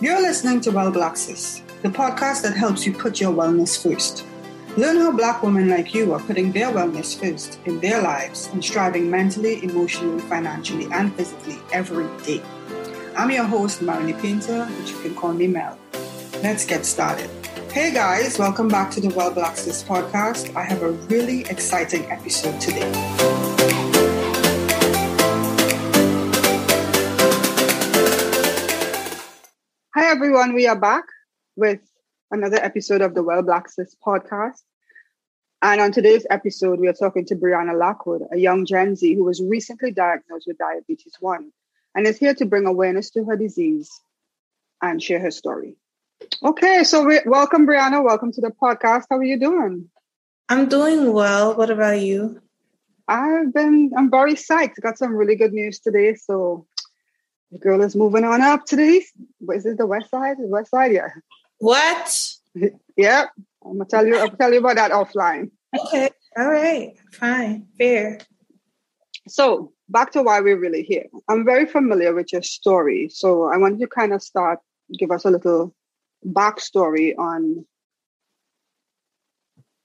You're listening to Well Blacksis, the podcast that helps you put your wellness first. Learn how black women like you are putting their wellness first in their lives and striving mentally, emotionally, financially, and physically every day. I'm your host, Marilyn Painter, but you can call me Mel. Let's get started. Hey guys, welcome back to the Well Blacksis podcast. I have a really exciting episode today. Everyone. We are back with another episode of the Well Blacksis podcast. And on today's episode, we are talking to Brianna Lockwood, a young Gen Z who was recently diagnosed with diabetes 1 and is here to bring awareness to her disease and share her story. Okay, so we, welcome, Brianna. Welcome to the podcast. How are you doing? I'm doing well. What about you? I've been, I'm very psyched. Got some really good news today. So the girl is moving on up to the east. Is it the west side? The west side, yeah. What? yep. I'm gonna tell you. I'll tell you about that offline. Okay. All right. Fine. Fair. So back to why we're really here. I'm very familiar with your story, so I want you to kind of start give us a little backstory on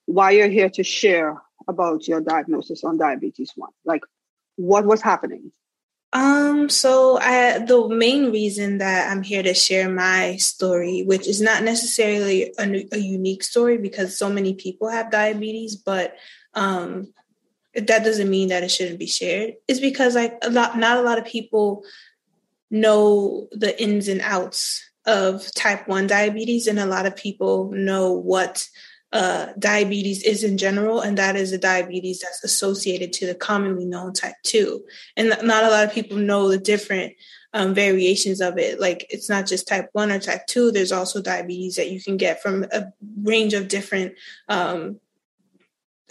why you're here to share about your diagnosis on diabetes one. Like, what was happening? Um, so I the main reason that I'm here to share my story, which is not necessarily a, a unique story because so many people have diabetes, but um that doesn't mean that it shouldn't be shared. Is because like a lot not a lot of people know the ins and outs of type 1 diabetes and a lot of people know what uh, diabetes is in general, and that is a diabetes that's associated to the commonly known type 2. And not a lot of people know the different um, variations of it. Like it's not just type 1 or type 2, there's also diabetes that you can get from a range of different, um,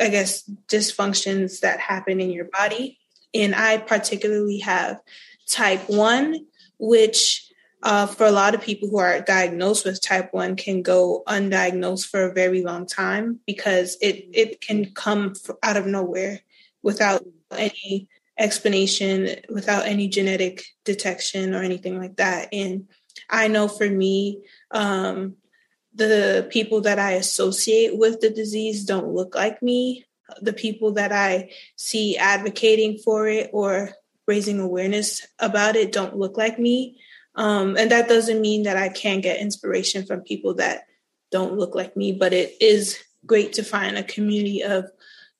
I guess, dysfunctions that happen in your body. And I particularly have type 1, which uh, for a lot of people who are diagnosed with type 1 can go undiagnosed for a very long time because it, it can come out of nowhere without any explanation, without any genetic detection or anything like that. And I know for me, um, the people that I associate with the disease don't look like me. The people that I see advocating for it or raising awareness about it don't look like me. Um, and that doesn't mean that I can't get inspiration from people that don't look like me, but it is great to find a community of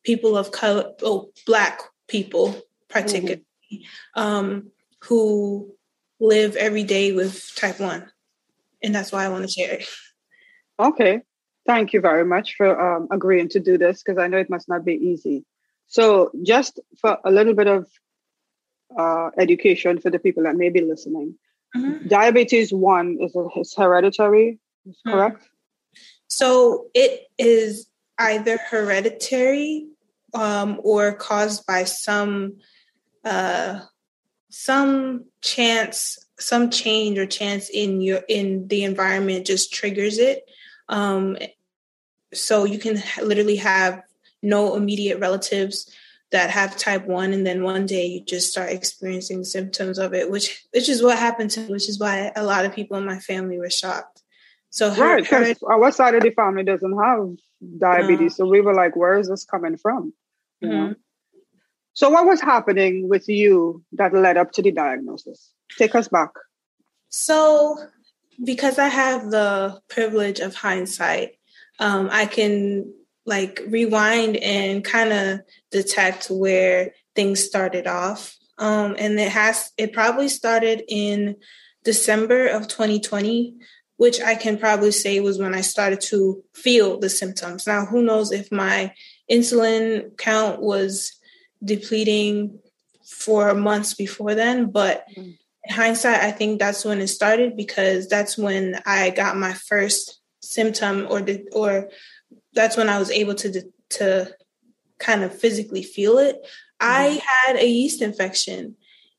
people of color, oh, Black people, particularly, mm-hmm. um, who live every day with type 1. And that's why I want to share it. Okay. Thank you very much for um, agreeing to do this because I know it must not be easy. So, just for a little bit of uh, education for the people that may be listening, Mm-hmm. Diabetes one is, a, is hereditary, is mm-hmm. correct? So it is either hereditary um, or caused by some uh, some chance, some change or chance in your in the environment just triggers it. Um, so you can literally have no immediate relatives that have type 1 and then one day you just start experiencing symptoms of it which which is what happened to me which is why a lot of people in my family were shocked. So her, right because our side of the family doesn't have diabetes uh, so we were like where is this coming from? You mm-hmm. know so what was happening with you that led up to the diagnosis? Take us back. So because i have the privilege of hindsight um, i can like rewind and kind of detect where things started off. Um, and it has, it probably started in December of 2020, which I can probably say was when I started to feel the symptoms. Now, who knows if my insulin count was depleting for months before then, but mm-hmm. in hindsight, I think that's when it started because that's when I got my first symptom or the, or that's when I was able to to kind of physically feel it. Mm-hmm. I had a yeast infection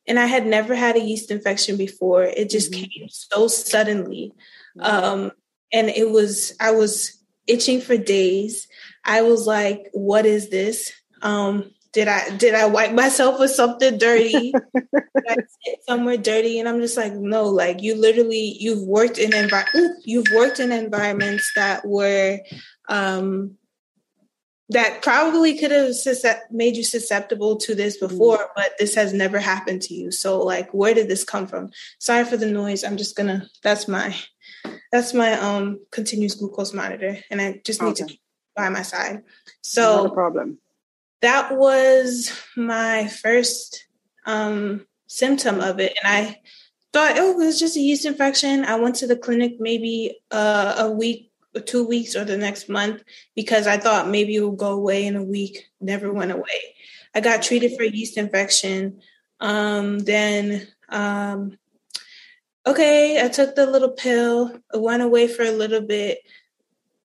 and I had never had a yeast infection before. It just mm-hmm. came so suddenly. Um, and it was, I was itching for days. I was like, what is this? Um, did I did I wipe myself with something dirty? I sit somewhere dirty? And I'm just like, no, like you literally you've worked in envi- you've worked in environments that were um that probably could have made you susceptible to this mm-hmm. before, but this has never happened to you. So like where did this come from? Sorry for the noise. I'm just gonna that's my that's my um continuous glucose monitor and I just need okay. to keep by my side. So no problem that was my first um, symptom of it. And I thought, oh, it was just a yeast infection. I went to the clinic maybe uh, a week or two weeks or the next month because I thought maybe it would go away in a week. Never went away. I got treated for yeast infection. Um, then, um, okay, I took the little pill, went away for a little bit,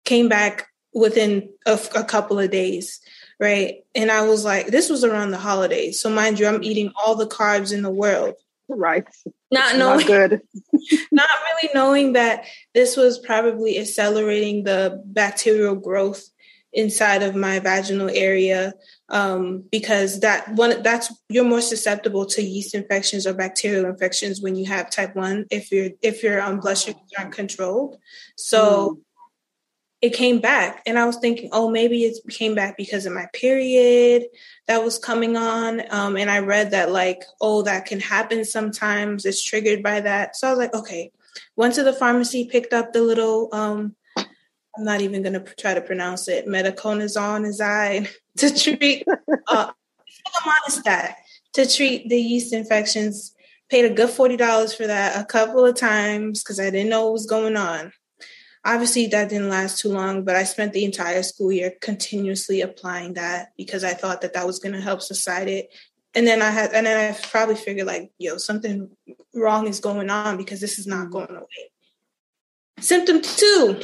came back within a, a couple of days right? And I was like, this was around the holidays. So mind you, I'm eating all the carbs in the world. Right. Not knowing not good. not really knowing that this was probably accelerating the bacterial growth inside of my vaginal area um, because that one that's you're more susceptible to yeast infections or bacterial infections when you have type one if you're if your um, blood sugars aren't controlled. So mm it came back and i was thinking oh maybe it came back because of my period that was coming on um, and i read that like oh that can happen sometimes it's triggered by that. So i was like okay. Went to the pharmacy picked up the little um, i'm not even going to try to pronounce it metaconazole to treat uh, Monistat to treat the yeast infections. Paid a good $40 for that a couple of times because i didn't know what was going on Obviously, that didn't last too long, but I spent the entire school year continuously applying that because I thought that that was going to help subside it. And then I had, and then I probably figured like, yo, something wrong is going on because this is not going away. Symptom two,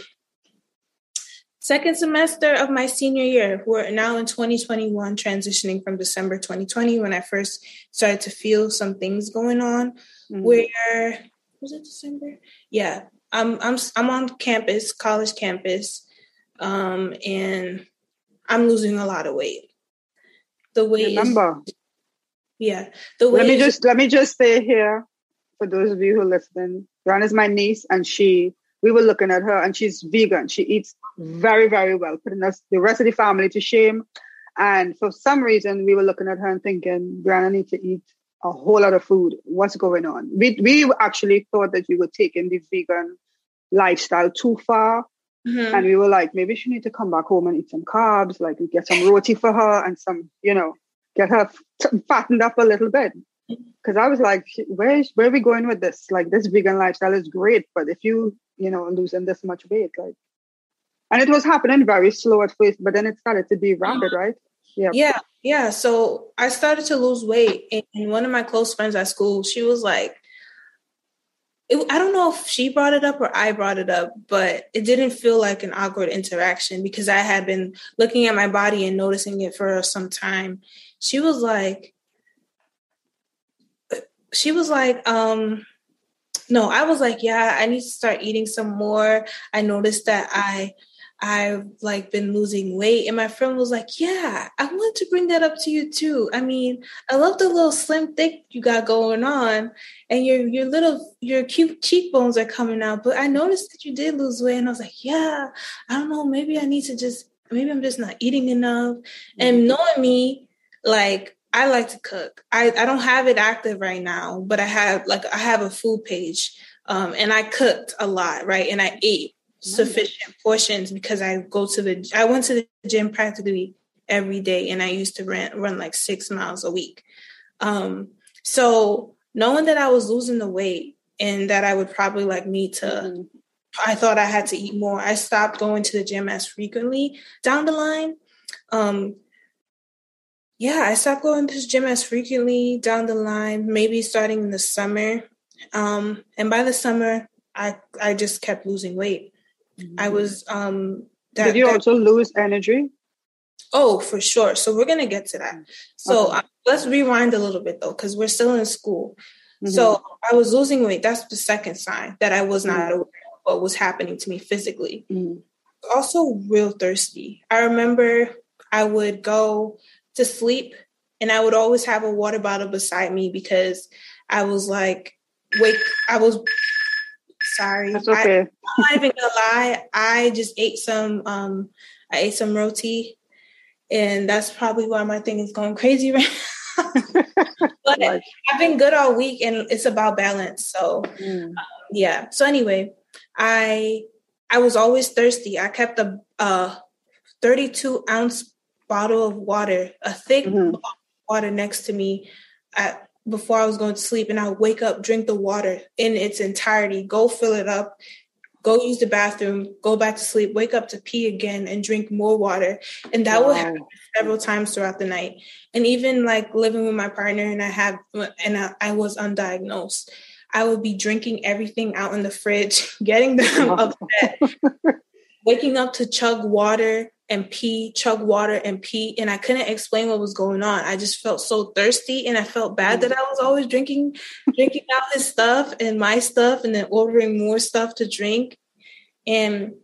second semester of my senior year. We're now in 2021, transitioning from December 2020 when I first started to feel some things going on. Mm-hmm. Where was it December? Yeah, I'm I'm I'm on campus, college campus, um, and I'm losing a lot of weight. The weight. Yeah. The weight. Let me is, just let me just say here, for those of you who listen, Ran is my niece, and she. We were looking at her, and she's vegan. She eats very, very well, putting us the rest of the family to shame. And for some reason, we were looking at her and thinking, Brianna needs to eat a whole lot of food. What's going on? We we actually thought that you were taking the vegan lifestyle too far. Mm-hmm. And we were like, maybe she need to come back home and eat some carbs, like get some roti for her and some, you know, get her fattened up a little bit. Because I was like, where is where are we going with this? Like this vegan lifestyle is great, but if you, you know, losing this much weight, like, and it was happening very slow at first, but then it started to be rapid, right? Yeah. Yeah. Yeah. So I started to lose weight. And one of my close friends at school, she was like, it, I don't know if she brought it up or I brought it up, but it didn't feel like an awkward interaction because I had been looking at my body and noticing it for some time. She was like, she was like, um, no, I was like, yeah, I need to start eating some more. I noticed that I I've like been losing weight. And my friend was like, Yeah, I wanted to bring that up to you too. I mean, I love the little slim thick you got going on and your your little your cute cheekbones are coming out. But I noticed that you did lose weight. And I was like, Yeah, I don't know, maybe I need to just maybe I'm just not eating enough. Mm-hmm. And knowing me, like I like to cook. I, I don't have it active right now, but I have like I have a food page. Um, and I cooked a lot, right? And I ate sufficient portions because I go to the I went to the gym practically every day and I used to run run like six miles a week. Um, so knowing that I was losing the weight and that I would probably like need to mm-hmm. I thought I had to eat more. I stopped going to the gym as frequently down the line. Um, yeah, I stopped going to the gym as frequently down the line, maybe starting in the summer. Um, and by the summer, I I just kept losing weight. Mm-hmm. I was um that, Did you that, also lose energy? Oh, for sure. So we're gonna get to that. So okay. uh, let's rewind a little bit though, because we're still in school. Mm-hmm. So I was losing weight. That's the second sign that I was not mm-hmm. aware of what was happening to me physically. Mm-hmm. Also, real thirsty. I remember I would go to sleep and I would always have a water bottle beside me because I was like, wake, I was sorry. That's okay. I, I'm not even gonna lie. I just ate some, um, I ate some roti and that's probably why my thing is going crazy right but like, I've been good all week and it's about balance. So mm. um, yeah. So anyway, I I was always thirsty. I kept a, a 32 ounce bottle of water, a thick mm-hmm. water next to me at before I was going to sleep and I wake up, drink the water in its entirety, go fill it up, go use the bathroom, go back to sleep, wake up to pee again and drink more water. And that wow. would happen several times throughout the night. And even like living with my partner and I have and I, I was undiagnosed. I would be drinking everything out in the fridge, getting them upset, waking up to chug water and pee, chug water and pee. And I couldn't explain what was going on. I just felt so thirsty and I felt bad that I was always drinking, drinking out his stuff and my stuff and then ordering more stuff to drink. And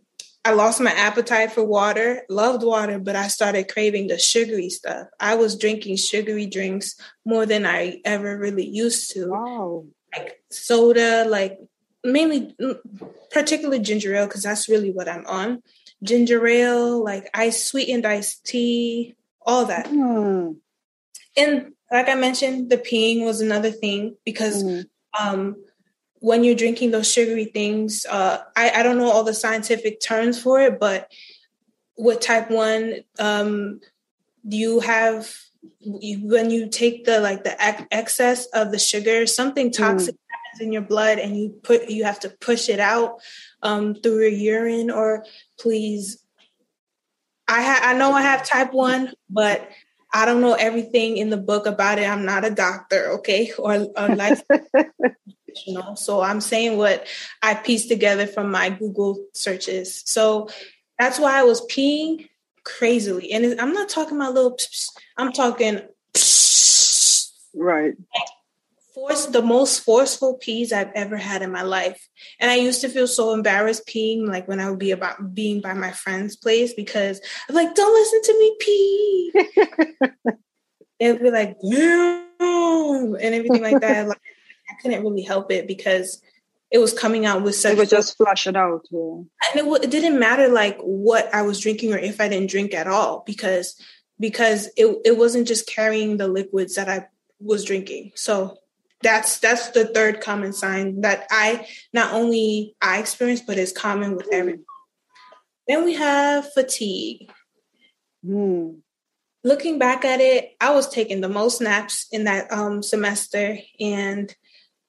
I lost my appetite for water, loved water, but I started craving the sugary stuff. I was drinking sugary drinks more than I ever really used to. Wow. Like soda, like mainly, mm, particularly ginger ale, because that's really what I'm on ginger ale, like ice sweetened iced tea, all that. Mm. And like I mentioned, the peeing was another thing because mm. um, when you're drinking those sugary things, uh, I, I don't know all the scientific terms for it, but with type one, um, you have you, when you take the like the ex- excess of the sugar, something toxic mm. happens in your blood, and you put you have to push it out um, through your urine or please. I ha- I know I have type one, but I don't know everything in the book about it. I'm not a doctor, okay, or, a life professional. So I'm saying what I pieced together from my Google searches. So that's why I was peeing crazily, and I'm not talking about little. I'm talking. Right force the most forceful pees I've ever had in my life. And I used to feel so embarrassed peeing, like when I would be about being by my friend's place because I'm like, don't listen to me pee. They'd be like, and everything like that. Like, I couldn't really help it because it was coming out with such. It was just flush it out. Yeah. And it, it didn't matter like what I was drinking or if I didn't drink at all because because it it wasn't just carrying the liquids that I was drinking. So that's that's the third common sign that I not only I experience, but is common with everyone. Then we have fatigue. Mm. Looking back at it, I was taking the most naps in that um, semester and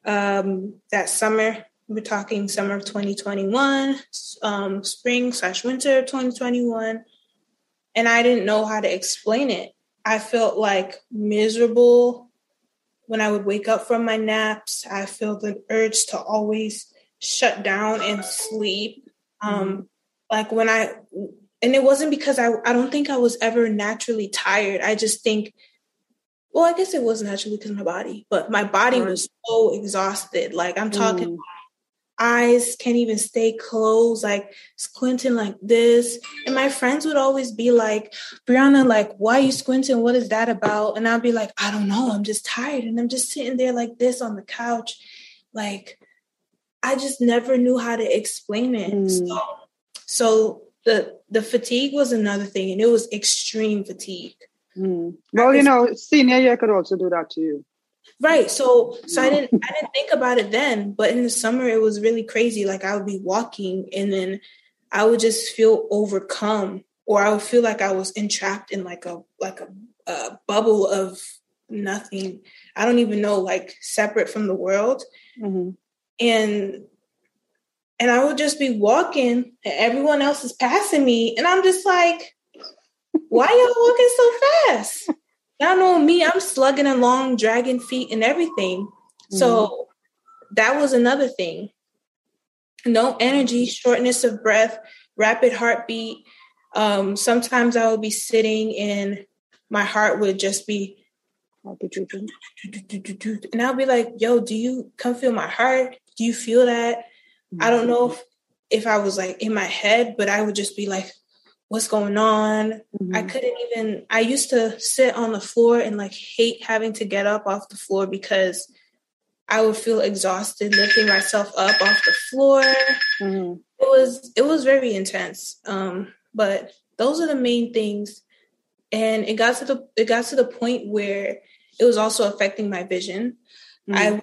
um, that summer. We're talking summer of 2021, um, spring slash winter of 2021, and I didn't know how to explain it. I felt like miserable when I would wake up from my naps, I feel the urge to always shut down and sleep. Um, mm-hmm. Like when I, and it wasn't because I, I don't think I was ever naturally tired. I just think, well, I guess it was naturally because of my body, but my body was so exhausted. Like I'm talking mm eyes can't even stay closed, like squinting like this. And my friends would always be like, Brianna, like, why are you squinting? What is that about? And I'd be like, I don't know. I'm just tired. And I'm just sitting there like this on the couch. Like, I just never knew how to explain it. Mm. So, so the the fatigue was another thing, and it was extreme fatigue. Mm. Well, you know, senior year could also do that to you. Right. So so I didn't I didn't think about it then, but in the summer it was really crazy. Like I would be walking and then I would just feel overcome or I would feel like I was entrapped in like a like a, a bubble of nothing. I don't even know, like separate from the world. Mm-hmm. And and I would just be walking and everyone else is passing me. And I'm just like, why y'all walking so fast? Y'all know me, I'm slugging along, dragging feet and everything. Mm-hmm. So that was another thing. No energy, shortness of breath, rapid heartbeat. Um, sometimes I would be sitting and my heart would just be and I'll be like, yo, do you come feel my heart? Do you feel that? I don't know if, if I was like in my head, but I would just be like, what's going on. Mm-hmm. I couldn't even, I used to sit on the floor and like hate having to get up off the floor because I would feel exhausted lifting myself up off the floor. Mm-hmm. It was, it was very intense. Um, but those are the main things. And it got to the, it got to the point where it was also affecting my vision. Mm-hmm. I would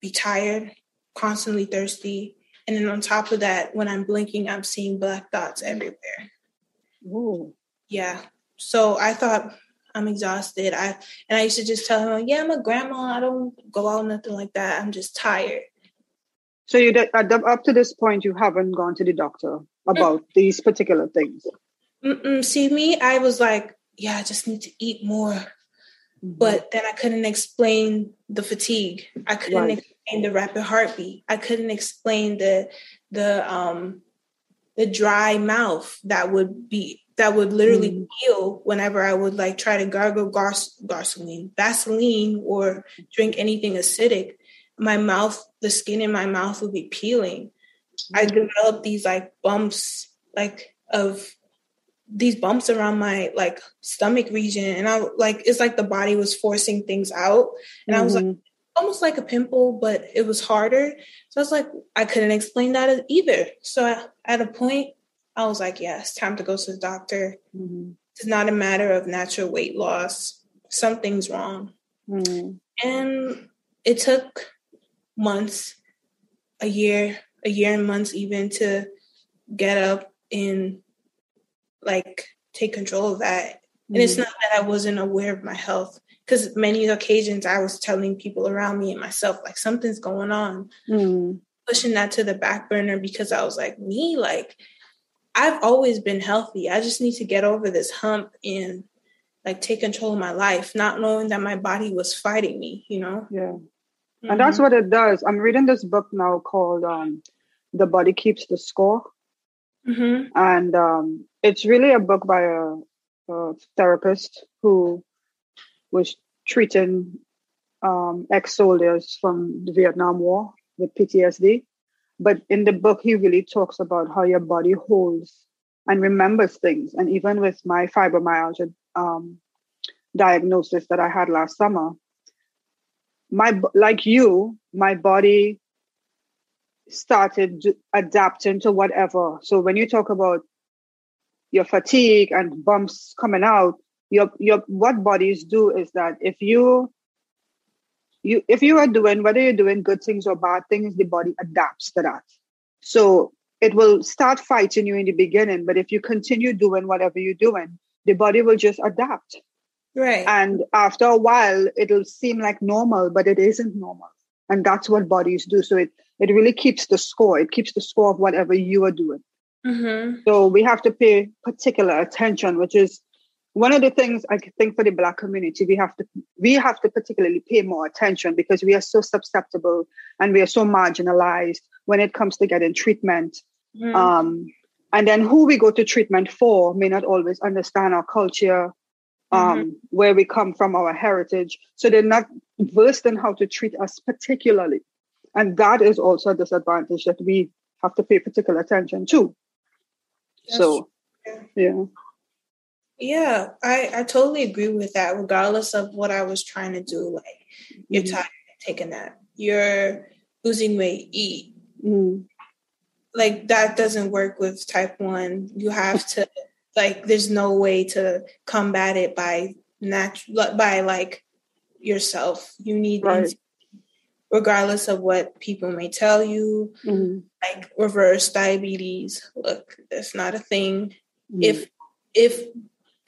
be tired, constantly thirsty, and then on top of that, when I'm blinking, I'm seeing black dots everywhere. Ooh. Yeah. So I thought I'm exhausted. I and I used to just tell him, "Yeah, I'm a grandma. I don't go out nothing like that. I'm just tired." So you up to this point, you haven't gone to the doctor about mm. these particular things. Mm-mm. See me, I was like, "Yeah, I just need to eat more," mm-hmm. but then I couldn't explain the fatigue. I couldn't right explain the rapid heartbeat. I couldn't explain the the um the dry mouth that would be that would literally mm. feel whenever I would like try to gargle gars- gasoline, Vaseline, or drink anything acidic. My mouth, the skin in my mouth would be peeling. Mm. I developed these like bumps, like of these bumps around my like stomach region, and I like it's like the body was forcing things out, and mm-hmm. I was like, mm-hmm almost like a pimple, but it was harder. So I was like, I couldn't explain that either. So at a point, I was like, yeah, it's time to go to the doctor. Mm-hmm. It's not a matter of natural weight loss. Something's wrong. Mm-hmm. And it took months, a year, a year and months even to get up and like take control of that. Mm-hmm. And it's mm-hmm. not that I wasn't aware of my health because many occasions I was telling people around me and myself like something's going on, mm. pushing that to the back burner because I was like me like I've always been healthy. I just need to get over this hump and like take control of my life, not knowing that my body was fighting me. You know? Yeah. Mm-hmm. And that's what it does. I'm reading this book now called um, "The Body Keeps the Score," mm-hmm. and um, it's really a book by a, a therapist who was treating um, ex-soldiers from the Vietnam War with PTSD. But in the book, he really talks about how your body holds and remembers things. And even with my fibromyalgia um, diagnosis that I had last summer, my like you, my body started adapting to whatever. So when you talk about your fatigue and bumps coming out, your your what bodies do is that if you you if you are doing whether you're doing good things or bad things the body adapts to that. So it will start fighting you in the beginning but if you continue doing whatever you're doing the body will just adapt. Right. And after a while it'll seem like normal but it isn't normal. And that's what bodies do. So it it really keeps the score. It keeps the score of whatever you are doing. Mm-hmm. so we have to pay particular attention which is one of the things I think for the black community, we have to we have to particularly pay more attention because we are so susceptible and we are so marginalized when it comes to getting treatment. Mm. Um, and then who we go to treatment for may not always understand our culture, um, mm-hmm. where we come from, our heritage. So they're not versed in how to treat us particularly. And that is also a disadvantage that we have to pay particular attention to. That's so, true. yeah. Yeah, I, I totally agree with that, regardless of what I was trying to do. Like, you're mm-hmm. tired, take a nap. You're losing weight, eat. Mm-hmm. Like, that doesn't work with type one. You have to, like, there's no way to combat it by natural, by like yourself. You need, right. regardless of what people may tell you, mm-hmm. like reverse diabetes. Look, that's not a thing. If, if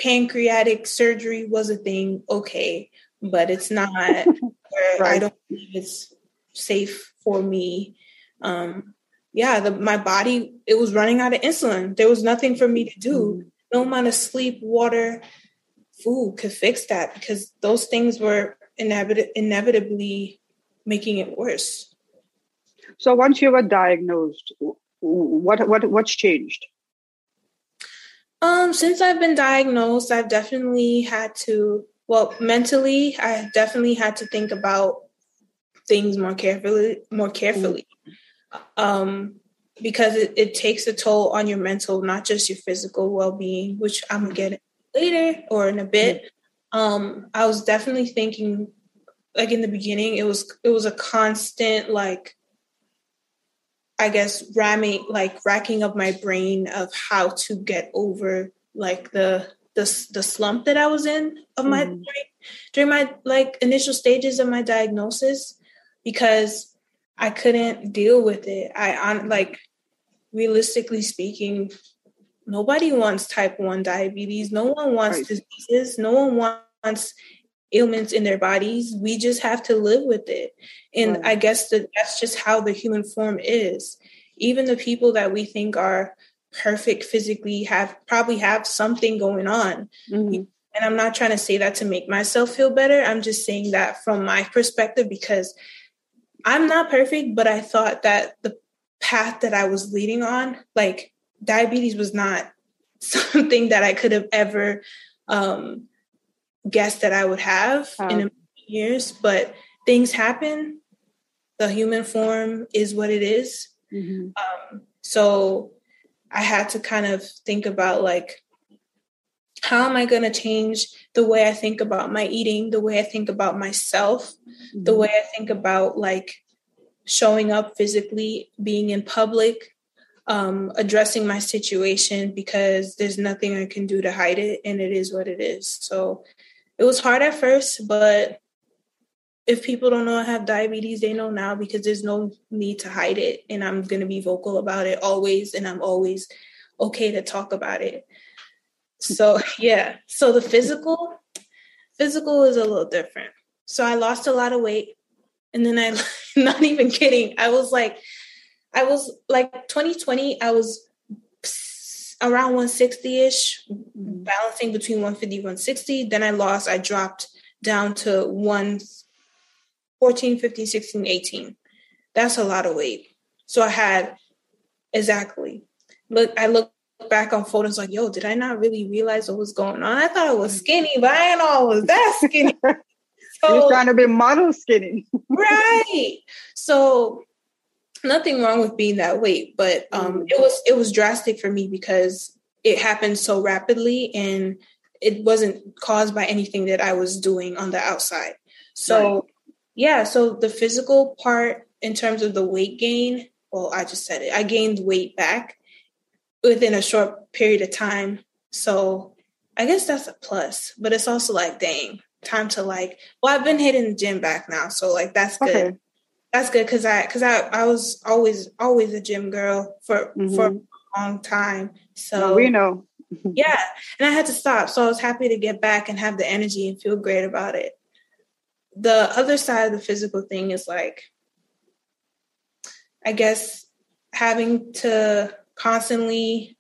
pancreatic surgery was a thing, okay, but it's not right. I don't believe it's safe for me. Um, yeah, the, my body it was running out of insulin. There was nothing for me to do. Mm. No amount of sleep, water, food could fix that because those things were inevit- inevitably making it worse. So once you were diagnosed, what what what's changed? Um, since I've been diagnosed, I've definitely had to, well, mentally, I definitely had to think about things more carefully, more carefully. Um, because it, it takes a toll on your mental, not just your physical well being, which I'm gonna get later or in a bit. Um, I was definitely thinking like in the beginning, it was it was a constant like I guess ramming like racking up my brain of how to get over like the the the slump that I was in of my mm. during, during my like initial stages of my diagnosis because I couldn't deal with it. I on like realistically speaking, nobody wants type 1 diabetes. No one wants right. diseases. No one wants ailments in their bodies. We just have to live with it. And right. I guess that that's just how the human form is. Even the people that we think are perfect physically have probably have something going on. Mm-hmm. And I'm not trying to say that to make myself feel better. I'm just saying that from my perspective because I'm not perfect, but I thought that the path that I was leading on, like diabetes was not something that I could have ever um, guessed that I would have in a million years. But things happen. The human form is what it is. Mm-hmm. Um, so I had to kind of think about like, how am I going to change the way I think about my eating, the way I think about myself, mm-hmm. the way I think about like showing up physically, being in public, um, addressing my situation because there's nothing I can do to hide it, and it is what it is. So it was hard at first, but if people don't know I have diabetes, they know now because there's no need to hide it. And I'm going to be vocal about it always. And I'm always okay to talk about it. So, yeah. So the physical, physical is a little different. So I lost a lot of weight. And then I, not even kidding, I was like, I was like 2020, I was around 160 ish, mm-hmm. balancing between 150 160. Then I lost, I dropped down to 1 14, 15, 16, 18. That's a lot of weight. So I had exactly. Look, I look back on photos like, yo, did I not really realize what was going on? I thought I was mm-hmm. skinny, but I didn't know I was that skinny. So, You're trying to be model skinny. right. So nothing wrong with being that weight, but um, mm. it was it was drastic for me because it happened so rapidly and it wasn't caused by anything that I was doing on the outside. So right yeah, so the physical part in terms of the weight gain, well, I just said it. I gained weight back within a short period of time. So I guess that's a plus, but it's also like, dang, time to like, well, I've been hitting the gym back now. So like, that's good. Okay. That's good. Cause I, cause I, I was always, always a gym girl for, mm-hmm. for a long time. So we know. yeah. And I had to stop. So I was happy to get back and have the energy and feel great about it the other side of the physical thing is like i guess having to constantly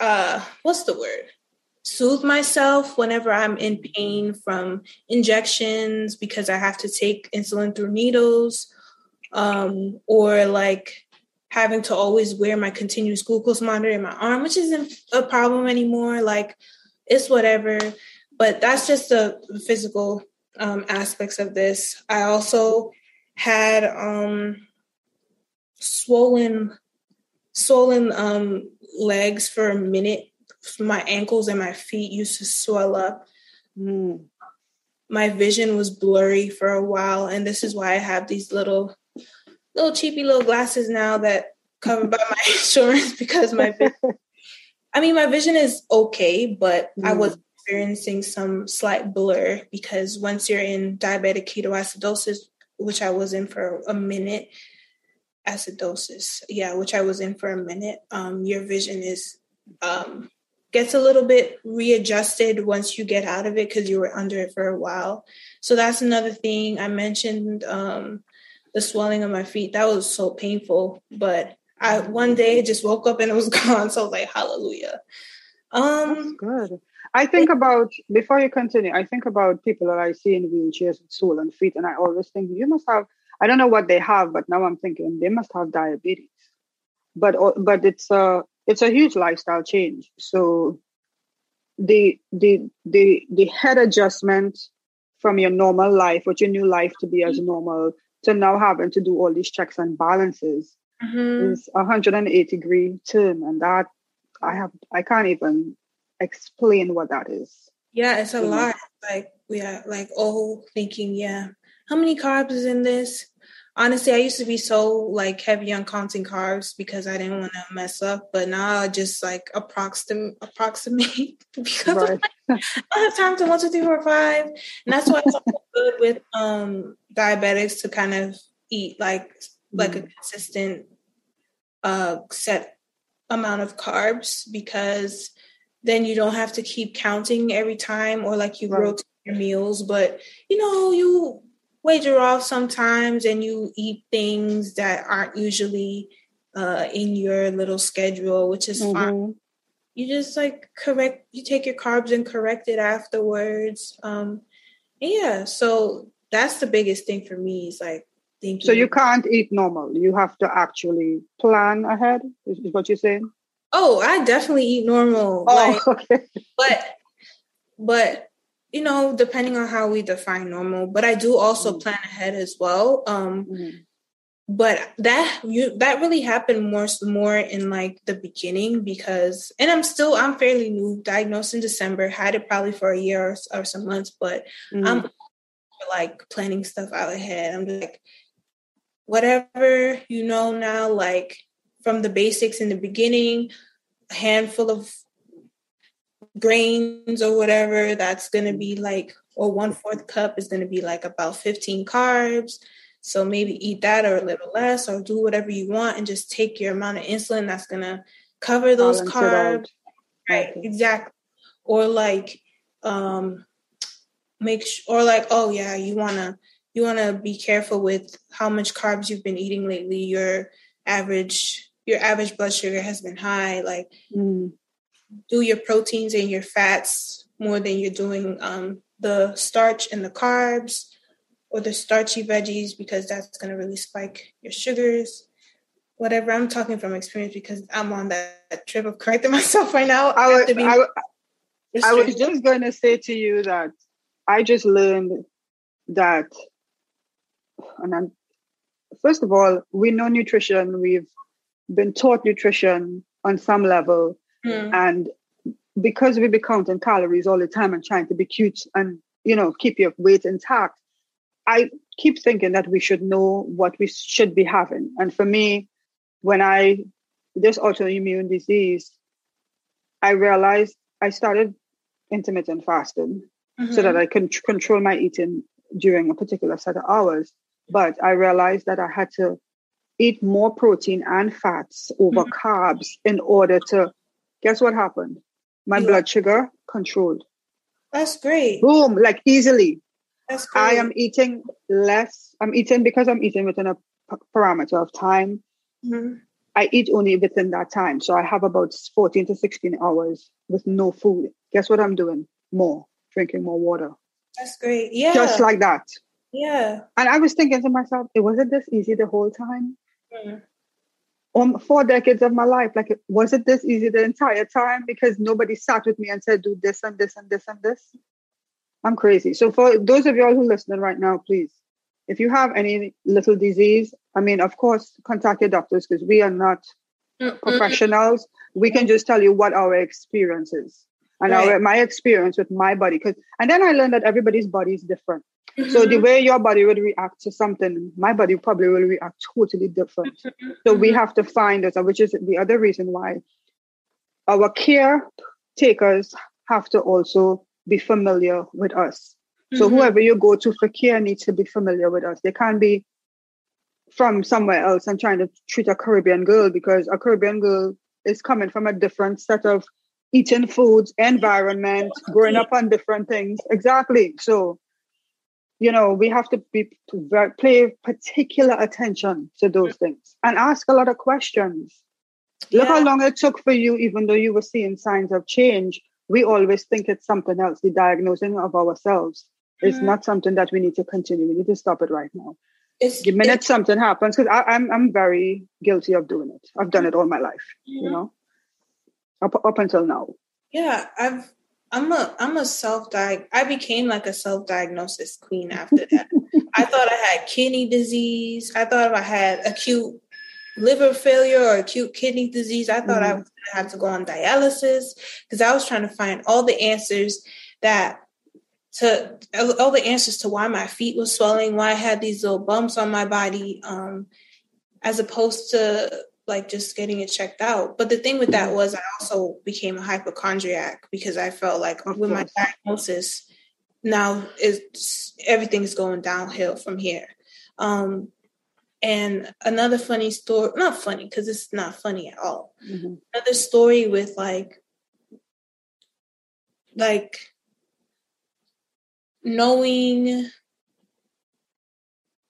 uh what's the word soothe myself whenever i'm in pain from injections because i have to take insulin through needles um or like having to always wear my continuous glucose monitor in my arm which isn't a problem anymore like it's whatever but that's just the physical um, aspects of this. I also had um, swollen swollen um, legs for a minute. My ankles and my feet used to swell up. Mm. My vision was blurry for a while, and this is why I have these little little cheapy little glasses now that covered by my insurance because my I mean my vision is okay, but mm. I was experiencing some slight blur because once you're in diabetic ketoacidosis, which I was in for a minute, acidosis, yeah, which I was in for a minute, um, your vision is um, gets a little bit readjusted once you get out of it because you were under it for a while. So that's another thing I mentioned. Um, the swelling of my feet that was so painful, but I one day just woke up and it was gone. So I was like, hallelujah. Um, that's good. I think about before you continue. I think about people that I see in wheelchairs with swollen feet, and I always think you must have. I don't know what they have, but now I'm thinking they must have diabetes. But but it's a it's a huge lifestyle change. So the the the the head adjustment from your normal life, what your new life to be as normal, to now having to do all these checks and balances. mm-hmm. is 180 degree turn, and that I have I can't even explain what that is. Yeah, it's a lot. Like we are like oh thinking, yeah, how many carbs is in this? Honestly, I used to be so like heavy on counting carbs because I didn't want to mess up, but now I just like approximate approximate because right. like, I have time to one, two, three, four, five, and that's why it's good with um diabetics to kind of eat like like mm. a consistent uh set amount of carbs because then you don't have to keep counting every time or like you right. rotate your meals but you know you wager off sometimes and you eat things that aren't usually uh, in your little schedule which is mm-hmm. fine you just like correct you take your carbs and correct it afterwards um yeah so that's the biggest thing for me is like thinking so you can't eat normal you have to actually plan ahead is, what you're saying Oh, I definitely eat normal. Oh, like, okay. But but you know, depending on how we define normal, but I do also mm plan ahead as well. Um mm but that you that really happened more more in like the beginning because and I'm still I'm fairly new, diagnosed in December, had it probably for a year or, or some months, but mm I'm like planning stuff out ahead. I'm like whatever you know now, like from the basics in the beginning, a handful of grains or whatever, that's going to be like, or one fourth cup is going to be like about 15 carbs. So maybe eat that or a little less, or do whatever you want and just take your amount of insulin that's going to cover those carbs. Right, exactly. Or like, um, make sure, or like, oh yeah, you want to, you want to be careful with how much carbs you've been eating lately. Your average your average blood sugar has been high, like mm. Do your proteins and your fats more than you're doing um, the starch and the carbs or the starchy veggies because that's going to really spike your sugars. Whatever. I'm talking from experience because I'm on that, trip of correcting myself right now. I, was, I, I was just going to say to you that I just learned that, and I'm, first of all, we know nutrition. We've been taught nutrition on some level. Mm. And because we be counting calories all the time and trying to be cute and, you know, keep your weight intact, I keep thinking that we should know what we should be having. And for me, when I, this autoimmune disease, I realized I started intermittent fasting mm-hmm. so that mm-hmm. I can control my eating during a particular set of hours. But I realized that I had to eat more protein and fats over mm-hmm. carbs in order to guess what happened? My yeah. blood sugar controlled. That's great. Boom, like easily. That's great. I am eating less. I'm eating because I'm eating within a p- parameter of time. Mm-hmm. I eat only within that time. So I have about 14 to 16 hours with no food. Guess what I'm doing? More, drinking more water. That's great. Yeah. Just like that. Yeah. And I was thinking to myself, it wasn't this easy the whole time. Mm. Um, four decades of my life, like, was it this easy the entire time? Because nobody sat with me and said, do this and this and this and this. I'm crazy. So for those of y'all who listening right now, please, if you have any little disease, I mean, of course, contact your doctors because we are not mm-hmm. professionals. We can just tell you what our experience is and right. our, my experience with my body. Because and then I learned that everybody's body is different. Mm-hmm. So the mm-hmm. way your body would react to something, my body probably will react totally different. Mm-hmm. So we have to find it, which is the other reason why our caretakers have to also be familiar with us. So mm-hmm. whoever you go to for care needs to be familiar with us. They can't be from somewhere else and trying to treat a Caribbean girl because a Caribbean girl is coming from a different set of eating foods, environment, growing up on different things. Exactly. So you know, we have to be to pay particular attention to those mm. things and ask a lot of questions. Yeah. Look how long it took for you, even though you were seeing signs of change. We always think it's something else. The diagnosing of ourselves mm-hmm. is not something that we need to continue. We need to stop it right now. It's, the minute it's, something happens, because I'm I'm very guilty of doing it. I've done it all my life, mm-hmm. you know, up up until now. Yeah, I've I'm a I'm a self diag I became like a self diagnosis queen after that. I thought I had kidney disease. I thought if I had acute liver failure or acute kidney disease. I thought mm. I was going to have to go on dialysis because I was trying to find all the answers that to all the answers to why my feet was swelling, why I had these little bumps on my body, um, as opposed to like just getting it checked out. But the thing with that was I also became a hypochondriac because I felt like with my diagnosis, now is everything's going downhill from here. Um, and another funny story, not funny because it's not funny at all. Mm-hmm. Another story with like, like knowing,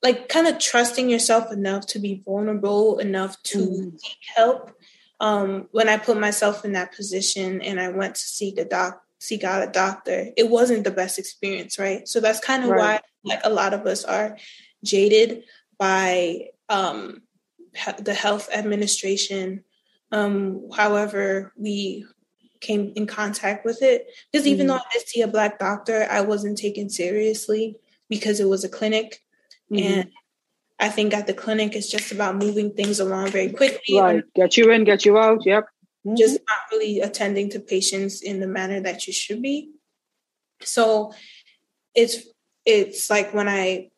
like kind of trusting yourself enough to be vulnerable enough to mm-hmm. seek help. Um, when I put myself in that position and I went to seek a doc, seek out a doctor, it wasn't the best experience, right? So that's kind of right. why, like a lot of us are jaded by um, the health administration. Um, however, we came in contact with it because mm-hmm. even though I did see a black doctor, I wasn't taken seriously because it was a clinic, mm-hmm. and I think at the clinic it's just about moving things along very quickly. Right, get you in, get you out. Yep. Mm-hmm. Just not really attending to patients in the manner that you should be. So it's it's like when I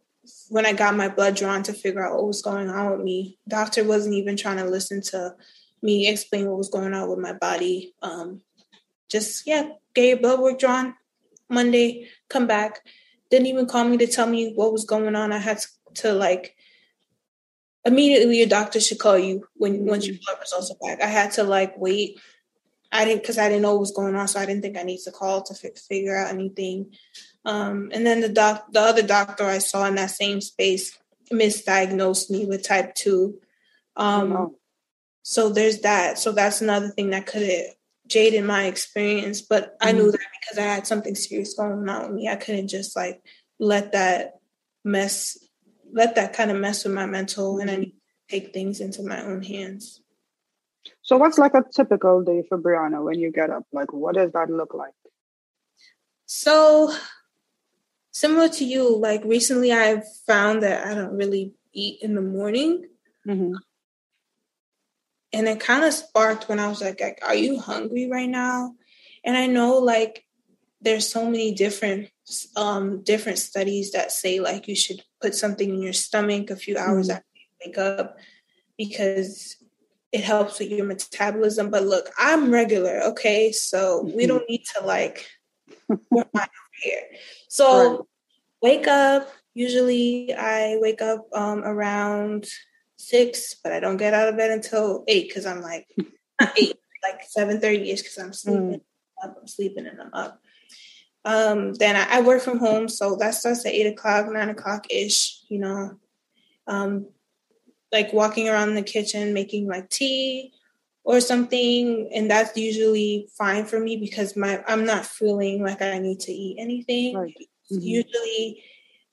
when I got my blood drawn to figure out what was going on with me, doctor wasn't even trying to listen to me explain what was going on with my body. Um, just yeah, get your blood work drawn Monday, come back. Didn't even call me to tell me what was going on. I had to, to like immediately your doctor should call you when once your blood results are back. I had to like wait. I didn't because I didn't know what was going on, so I didn't think I need to call to f- figure out anything. Um, and then the doc, the other doctor I saw in that same space misdiagnosed me with type two. Um, oh. So there's that. So that's another thing that could have jaded my experience. But I knew mm-hmm. that because I had something serious going on with me, I couldn't just like let that mess, let that kind of mess with my mental, and I need to take things into my own hands. So what's like a typical day for Brianna when you get up? Like, what does that look like? So similar to you, like recently I've found that I don't really eat in the morning. Mm-hmm. And it kind of sparked when I was like, like, are you hungry right now? And I know like there's so many different um different studies that say like you should put something in your stomach a few hours mm-hmm. after you wake up because it helps with your metabolism. But look, I'm regular, okay? So mm-hmm. we don't need to like here. So right. wake up. Usually I wake up um, around six, but I don't get out of bed until eight because I'm like eight, like seven thirty ish because I'm sleeping. Mm. Up, I'm sleeping and I'm up. Um, then I, I, work from home, so that starts at eight o'clock, nine o'clock ish. You know, um, like walking around the kitchen making like tea or something and that's usually fine for me because my i'm not feeling like i need to eat anything right. mm-hmm. usually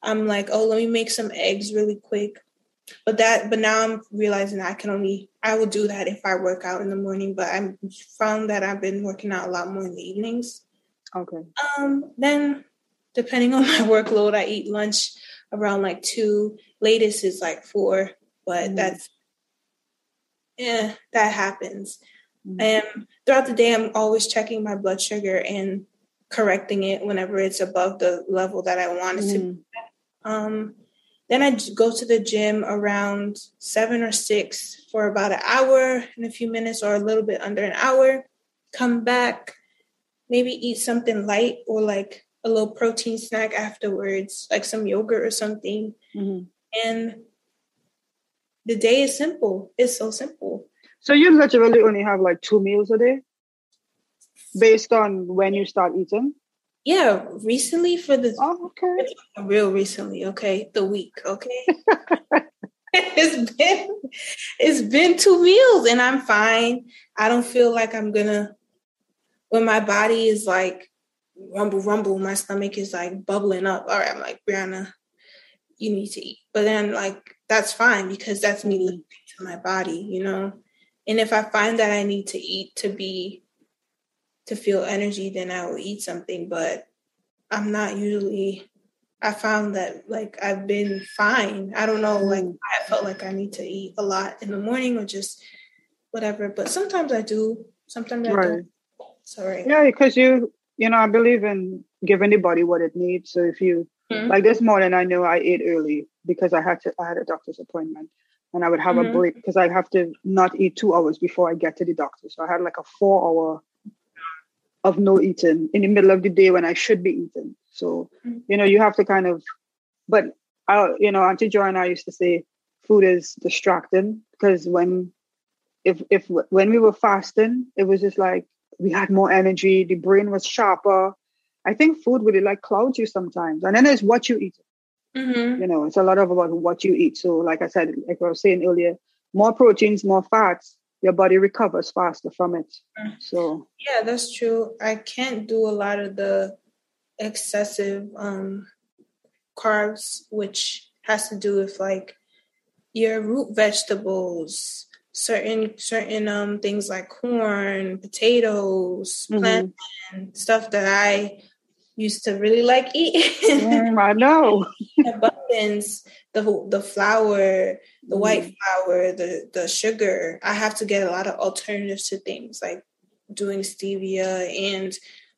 i'm like oh let me make some eggs really quick but that but now i'm realizing i can only i will do that if i work out in the morning but i found that i've been working out a lot more in the evenings okay um then depending on my workload i eat lunch around like two latest is like four but mm-hmm. that's yeah, that happens. Mm-hmm. And throughout the day, I'm always checking my blood sugar and correcting it whenever it's above the level that I want it mm-hmm. to be. Um, then I go to the gym around seven or six for about an hour and a few minutes, or a little bit under an hour. Come back, maybe eat something light or like a little protein snack afterwards, like some yogurt or something. Mm-hmm. And the day is simple. It's so simple. So you literally only have like two meals a day based on when you start eating? Yeah, recently for the oh, okay. real recently, okay. The week, okay. it's been it's been two meals and I'm fine. I don't feel like I'm gonna when my body is like rumble rumble, my stomach is like bubbling up. All right, I'm like, Brianna, you need to eat. But then like that's fine because that's me mm-hmm. listening to my body, you know. And if I find that I need to eat to be to feel energy, then I will eat something. But I'm not usually I found that like I've been fine. I don't know, like mm. I felt like I need to eat a lot in the morning or just whatever. But sometimes I do. Sometimes I right. don't. Sorry. Yeah, because you you know, I believe in giving the body what it needs. So if you mm-hmm. like this morning I know I ate early because I had to I had a doctor's appointment and I would have mm-hmm. a break because I have to not eat two hours before I get to the doctor. So I had like a four hour of no eating in the middle of the day when I should be eating. So, mm-hmm. you know, you have to kind of, but I, you know, Auntie Joy and I used to say food is distracting because when, if, if, when we were fasting, it was just like we had more energy, the brain was sharper. I think food really like clouds you sometimes. And then it's what you eat. Mm-hmm. You know, it's a lot of about what you eat. So, like I said, like I was saying earlier, more proteins, more fats, your body recovers faster from it. Mm. So, yeah, that's true. I can't do a lot of the excessive um, carbs, which has to do with like your root vegetables, certain certain um things like corn, potatoes, mm-hmm. plantain, stuff that I used to really like eating. mm, I know. abundance, the the flour, the mm. white flour, the the sugar. I have to get a lot of alternatives to things like doing stevia and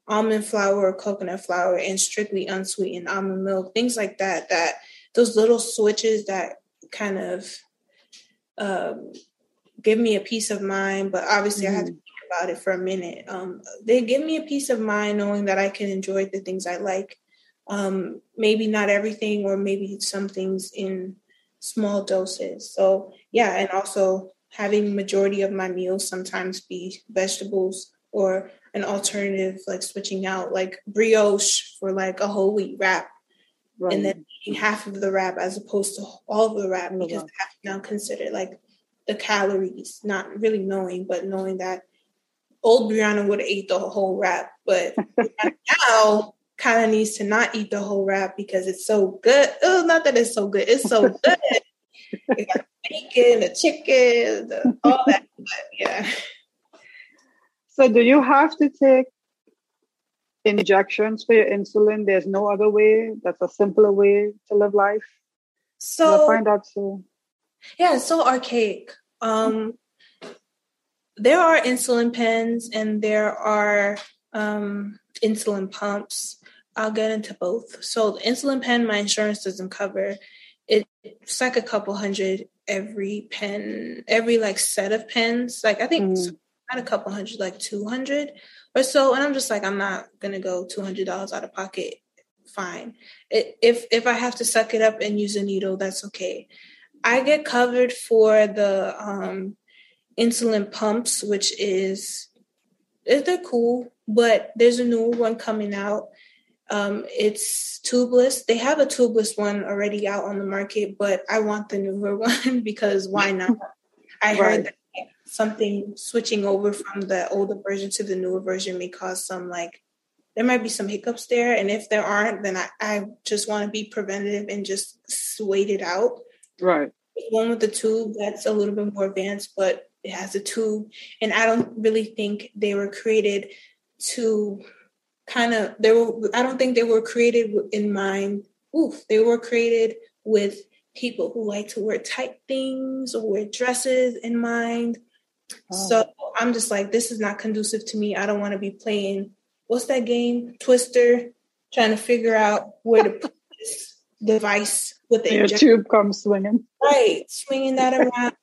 almond flour or coconut flour and strictly unsweetened almond milk, things like that. That those little switches that kind of um, give me a peace of mind. But obviously, mm. I have to think about it for a minute. Um, they give me a peace of mind knowing that I can enjoy the things I like. Um, maybe not everything, or maybe some things in small doses. So yeah, and also having majority of my meals sometimes be vegetables or an alternative, like switching out like brioche for like a whole wheat wrap. Right. And then eating half of the wrap as opposed to all of the wrap oh, because I have to now consider like the calories, not really knowing, but knowing that old Brianna would have ate the whole wrap, but now kind of needs to not eat the whole wrap because it's so good. Oh, not that it's so good. It's so good. it got bacon, the chicken, the, all that. But yeah. So, do you have to take injections for your insulin? There's no other way. That's a simpler way to live life. So, I find out so. Yeah, it's so archaic. Um, there are insulin pens and there are um, insulin pumps. I'll get into both. So, the insulin pen, my insurance doesn't cover. It, it's like a couple hundred every pen, every like set of pens. Like I think mm not a couple hundred, like 200 or so. And I'm just like, I'm not going to go $200 out of pocket. Fine. It, if, if I have to suck it up and use a needle, that's okay. I get covered for the um, insulin pumps, which is, they're cool, but there's a new one coming out. Um, it's tubeless. They have a tubeless one already out on the market, but I want the newer one because why not? I right. heard that something switching over from the older version to the newer version may cause some like there might be some hiccups there and if there aren't then i, I just want to be preventative and just wait it out right one with the tube that's a little bit more advanced but it has a tube and i don't really think they were created to kind of they were i don't think they were created in mind oof they were created with people who like to wear tight things or wear dresses in mind Oh. So I'm just like, this is not conducive to me. I don't want to be playing, what's that game? Twister, trying to figure out where to put this device with the Your tube comes swinging. Right, swinging that around.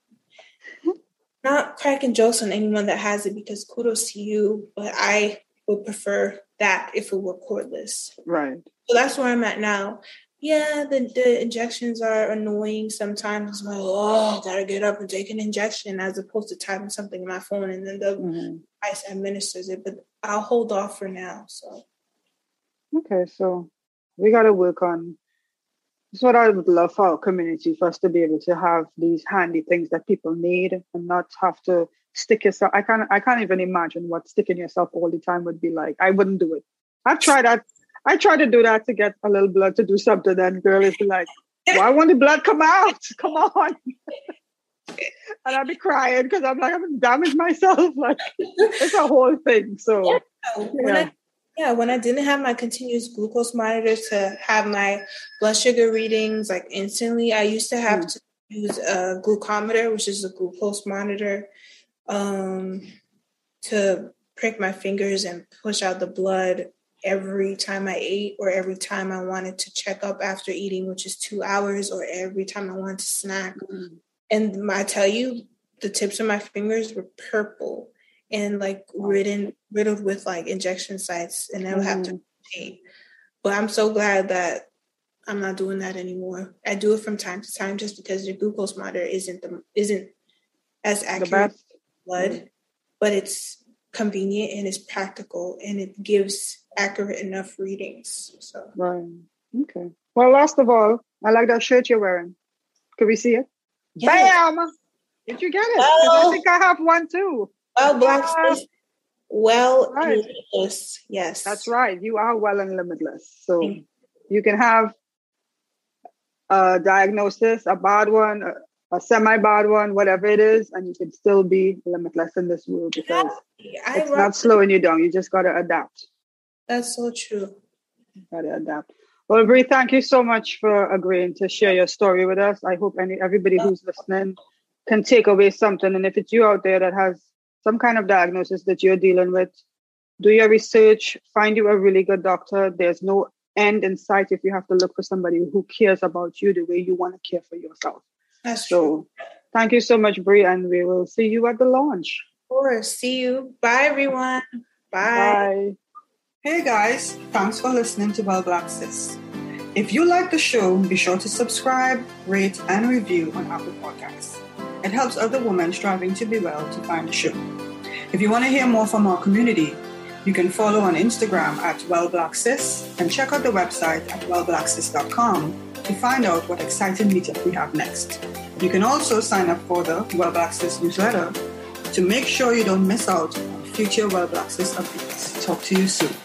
Not cracking jokes on anyone that has it because kudos to you, but I would prefer that if it were cordless. Right. So that's where I'm at now yeah, the, the injections are annoying sometimes. It's like, oh, gotta get up and take an injection as opposed to typing something in my phone and then the mm-hmm. ice administers it. But I'll hold off for now. So okay, so we gotta work on this is what I would love for our community for us to be able to have these handy things that people need and not have to stick yourself. I can't I can't even imagine what sticking yourself all the time would be like. I wouldn't do it. I've tried that I try to do that to get a little blood to do something, and girl is like, "Why won't the blood come out? Come on!" and I'd be crying because I'm like, I'm damaged myself. Like it's a whole thing. So yeah. I Yeah, when I didn't have my continuous glucose monitor to have my blood sugar readings like instantly, I used to have mm. to use a glucometer, which is a glucose monitor, um, to prick my fingers and push out the blood every time I ate or every time I wanted to check up after eating, which is two hours, or every time I wanted to snack. Mm. And I tell you, the tips of my fingers were purple and like ridden riddled with like injection sites, and I would have to mm. tape. But I'm so glad that I'm not doing that anymore. I do it from time to time just because the glucose monitor isn't the isn't as accurate blood, mm. but it's convenient and it's practical and it gives accurate enough readings. So right. Okay. Well, last of all, I like that shirt you're wearing. Can we see it? Bam! Did you get it? I think I have one too. Well, black space. Well, right. limitless. Yes. That's right. You are well and limitless. So mm-hmm. you can have a diagnosis, a bad one, a, a semi bad one, whatever it is, and you can still be limitless in this world because I it's not slowing you down. You just got to adapt. That's so true. Got to adapt. Well, Brie, thank you so much for agreeing to share your story with us. I hope any everybody who's listening can take away something. And if it's you out there that has some kind of diagnosis that you're dealing with, do your research, find you a really good doctor. There's no end in sight if you have to look for somebody who cares about you the way you want to care for yourself. That's so, true. Thank you so much, Brie, and we will see you at the launch. Of course. See you. Bye, everyone. Bye. Bye. Hey guys, thanks for listening to Well Black Sis. If you like the show, be sure to subscribe, rate, and review on Apple Podcasts. It helps other women striving to be well to find a show. If you want to hear more from our community, you can follow on Instagram at WellBlackSis and check out the website at wellblacksis.com to find out what exciting meetup we have next. You can also sign up for the Well Black Sis newsletter to make sure you don't miss out on future Well Black Sis updates. Talk to you soon.